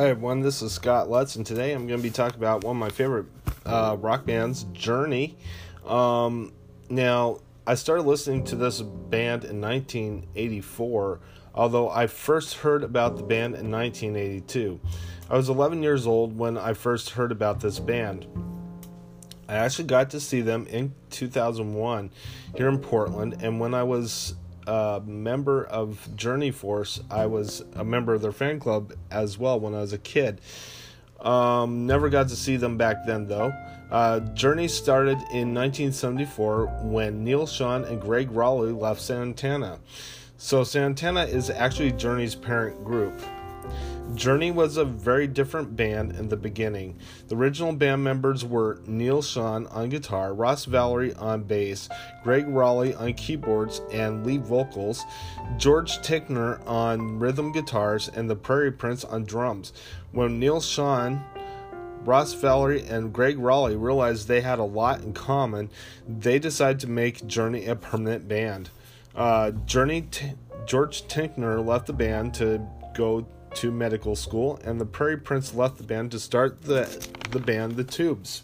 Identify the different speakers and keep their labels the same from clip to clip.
Speaker 1: Hi everyone, this is Scott Lutz, and today I'm going to be talking about one of my favorite uh, rock bands, Journey. Um, now, I started listening to this band in 1984, although I first heard about the band in 1982. I was 11 years old when I first heard about this band. I actually got to see them in 2001 here in Portland, and when I was a member of Journey Force. I was a member of their fan club as well when I was a kid. Um, never got to see them back then though. Uh, Journey started in 1974 when Neal Schon and Greg Rolie left Santana. So Santana is actually Journey's parent group. Journey was a very different band in the beginning. The original band members were Neal Schon on guitar, Ross Valory on bass, Greg Rolie on keyboards and lead vocals, George Tickner on rhythm guitars, and the Prairie Prince on drums. When Neal Schon Ross Valory and Greg Rolie realized they had a lot in common. They decided to make Journey a permanent band. Uh, Journey T- George Tickner left the band to go to medical school, and the Prairie Prince left the band to start the the band The Tubes.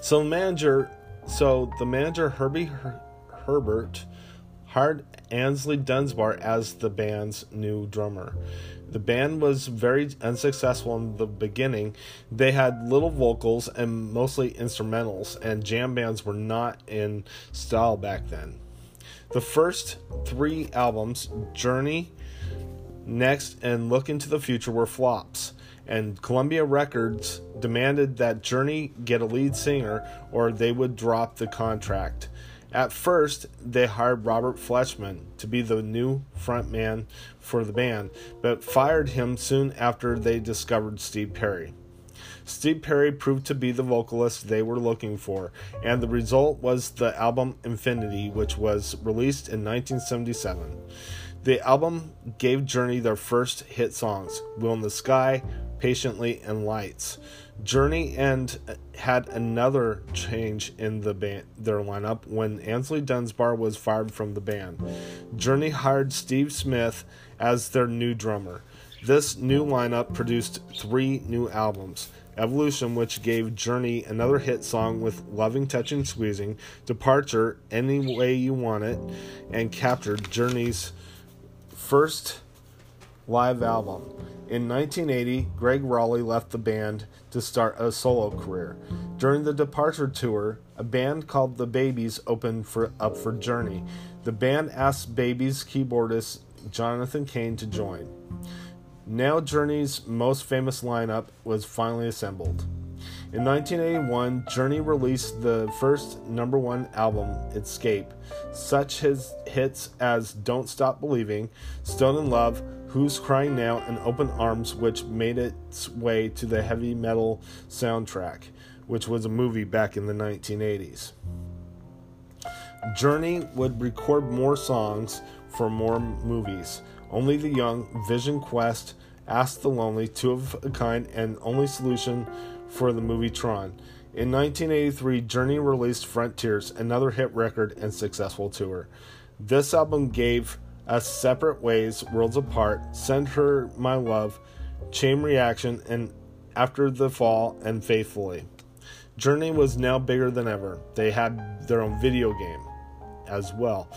Speaker 1: So the manager, so the manager Herbie Her- Herbert hired Aynsley Dunbar as the band's new drummer. The band was very unsuccessful in the beginning. They had little vocals and mostly instrumentals, and jam bands were not in style back then. The first three albums, Journey, Next and Look into the Future were flops, and Columbia Records demanded that Journey get a lead singer or they would drop the contract. At first, they hired Robert Fleischman to be the new frontman for the band, but fired him soon after they discovered Steve Perry. Steve Perry proved to be the vocalist they were looking for, and the result was the album Infinity, which was released in 1977. The album gave Journey their first hit songs, Wheel in the Sky, Patiently, and Lights. Journey and uh, had another change in the band their lineup when Aynsley Dunbar was fired from the band. Journey hired Steve Smith as their new drummer. This new lineup produced three new albums. Evolution, which gave Journey another hit song with Loving, Touching, Squeezing, Departure, Any Way You Want It, and captured Journey's first live album. In 1980, Greg Rolie left the band to start a solo career. During the Departure tour, a band called The Babys opened for, up for Journey. The band asked Babys keyboardist Jonathan Cain to join. Now Journey's most famous lineup was finally assembled. In 1981, Journey released the first number one album, Escape. Such his hits as Don't Stop Believing, Stone in Love, Who's Crying Now, and Open Arms, which made its way to the heavy metal soundtrack, which was a movie back in the 1980s. Journey would record more songs for more movies. Only the Young, Vision Quest, Ask the Lonely, Two of a Kind, and Only Solution for the movie Tron. In 1983, Journey released Frontiers, another hit record and successful tour. This album gave us Separate Ways, Worlds Apart, Send Her My Love, Chain Reaction, and After the Fall, and Faithfully. Journey was now bigger than ever. They had their own video game as well.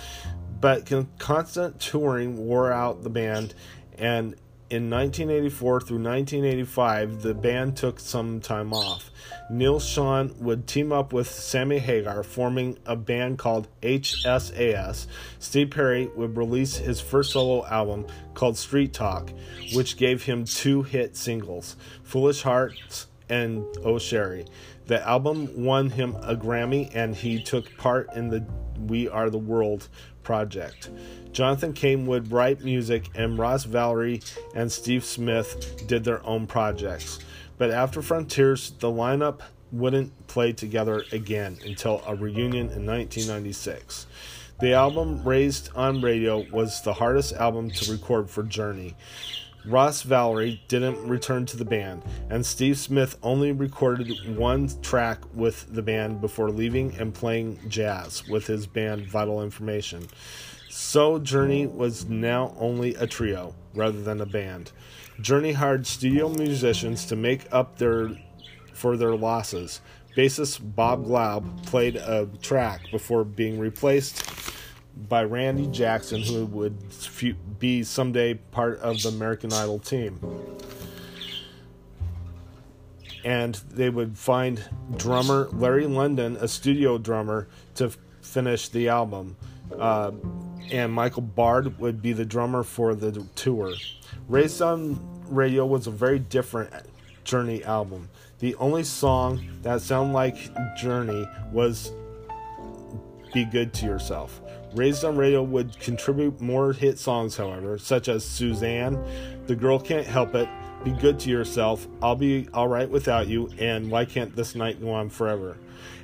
Speaker 1: But constant touring wore out the band, and in 1984 through 1985, the band took some time off. Neal Schon would team up with Sammy Hagar, forming a band called HSAS. Steve Perry would release his first solo album called Street Talk, which gave him two hit singles Foolish Hearts and Oh Sherrie. The album won him a Grammy, and he took part in the We Are the World project. Jonathan Cain would write music, and Ross Valory and Steve Smith did their own projects. But after Frontiers, the lineup wouldn't play together again until a reunion in 1996. The album Raised on Radio was the hardest album to record for Journey. Ross Valory didn't return to the band, and Steve Smith only recorded one track with the band before leaving and playing jazz with his band Vital Information. So Journey was now only a trio rather than a band. Journey hired studio musicians to make up their for their losses. Bassist Bob Glaub played a track before being replaced by Randy Jackson, who would be someday part of the American Idol team. And they would find drummer Larrie Londin, a studio drummer, to finish the album. Uh, and Michael Baird would be the drummer for the tour. Raised on Radio was a very different Journey album. The only song that sounded like Journey was Be Good to Yourself. Raised on Radio would contribute more hit songs, however, such as Suzanne, The Girl Can't Help It, Be Good to Yourself, I'll Be Alright Without You, and Why Can't This Night Go On Forever.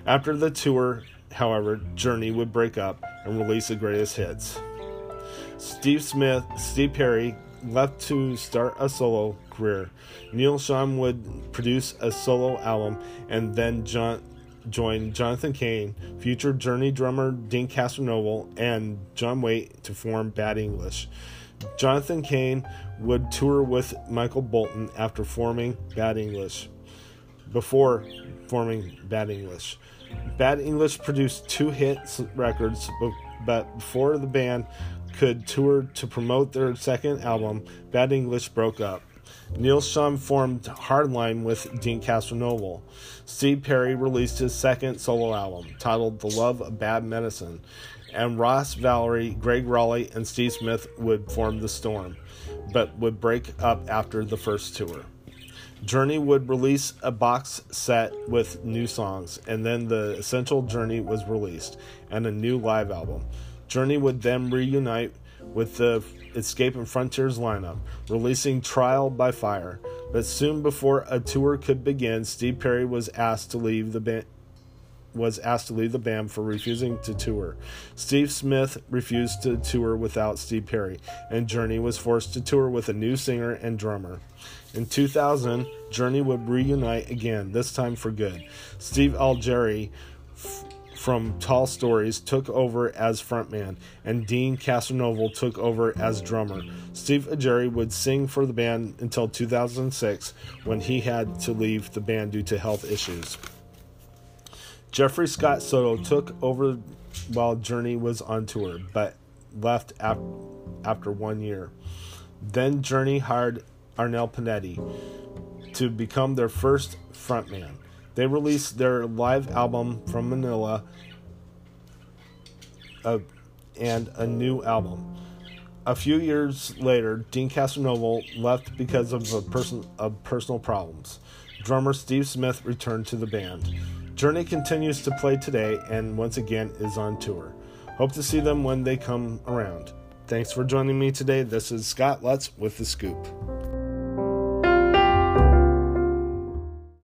Speaker 1: After the tour, however, Journey would break up and release the greatest hits. Steve Smith, Steve Perry left to start a solo career. Neal Schon would produce a solo album and then John, join Jonathan Cain, future Journey drummer Deen Castronovo, and John Waite to form Bad English. Jonathan Cain would tour with Michael Bolton after forming Bad English. Before forming Bad English. Bad English produced two hit records, but before the band could tour to promote their second album, Bad English broke up. Neal Schon formed Hardline with Deen Castronovo. Steve Perry released his second solo album, titled The Love of Bad Medicine, and Ross Valory, Greg Rolie, and Steve Smith would form The Storm, but would break up after the first tour. Journey would release a box set with new songs, and then the Essential Journey was released, and a new live album. Journey would then reunite with the Escape and Frontiers lineup, releasing Trial by Fire. But soon before a tour could begin, Steve Perry was asked to leave the band was asked to leave the band for refusing to tour. Steve Smith refused to tour without Steve Perry, and Journey was forced to tour with a new singer and drummer. In 2000, Journey would reunite again, this time for good. Steve Augeri from Tall Stories took over as frontman, and Deen Castronovo took over as drummer. Steve Augeri would sing for the band until 2006 when he had to leave the band due to health issues. Jeffrey Scott Soto took over while Journey was on tour, but left ap- after one year. Then Journey hired Arnel Pineda to become their first frontman. They released their live album from Manila uh, and a new album. A few years later, Deen Castronovo left because of, a person, of personal problems. Drummer Steve Smith returned to the band. Journey continues to play today and once again is on tour. Hope to see them when they come around. Thanks for joining me today. This is Scott Lutz with The Scoop.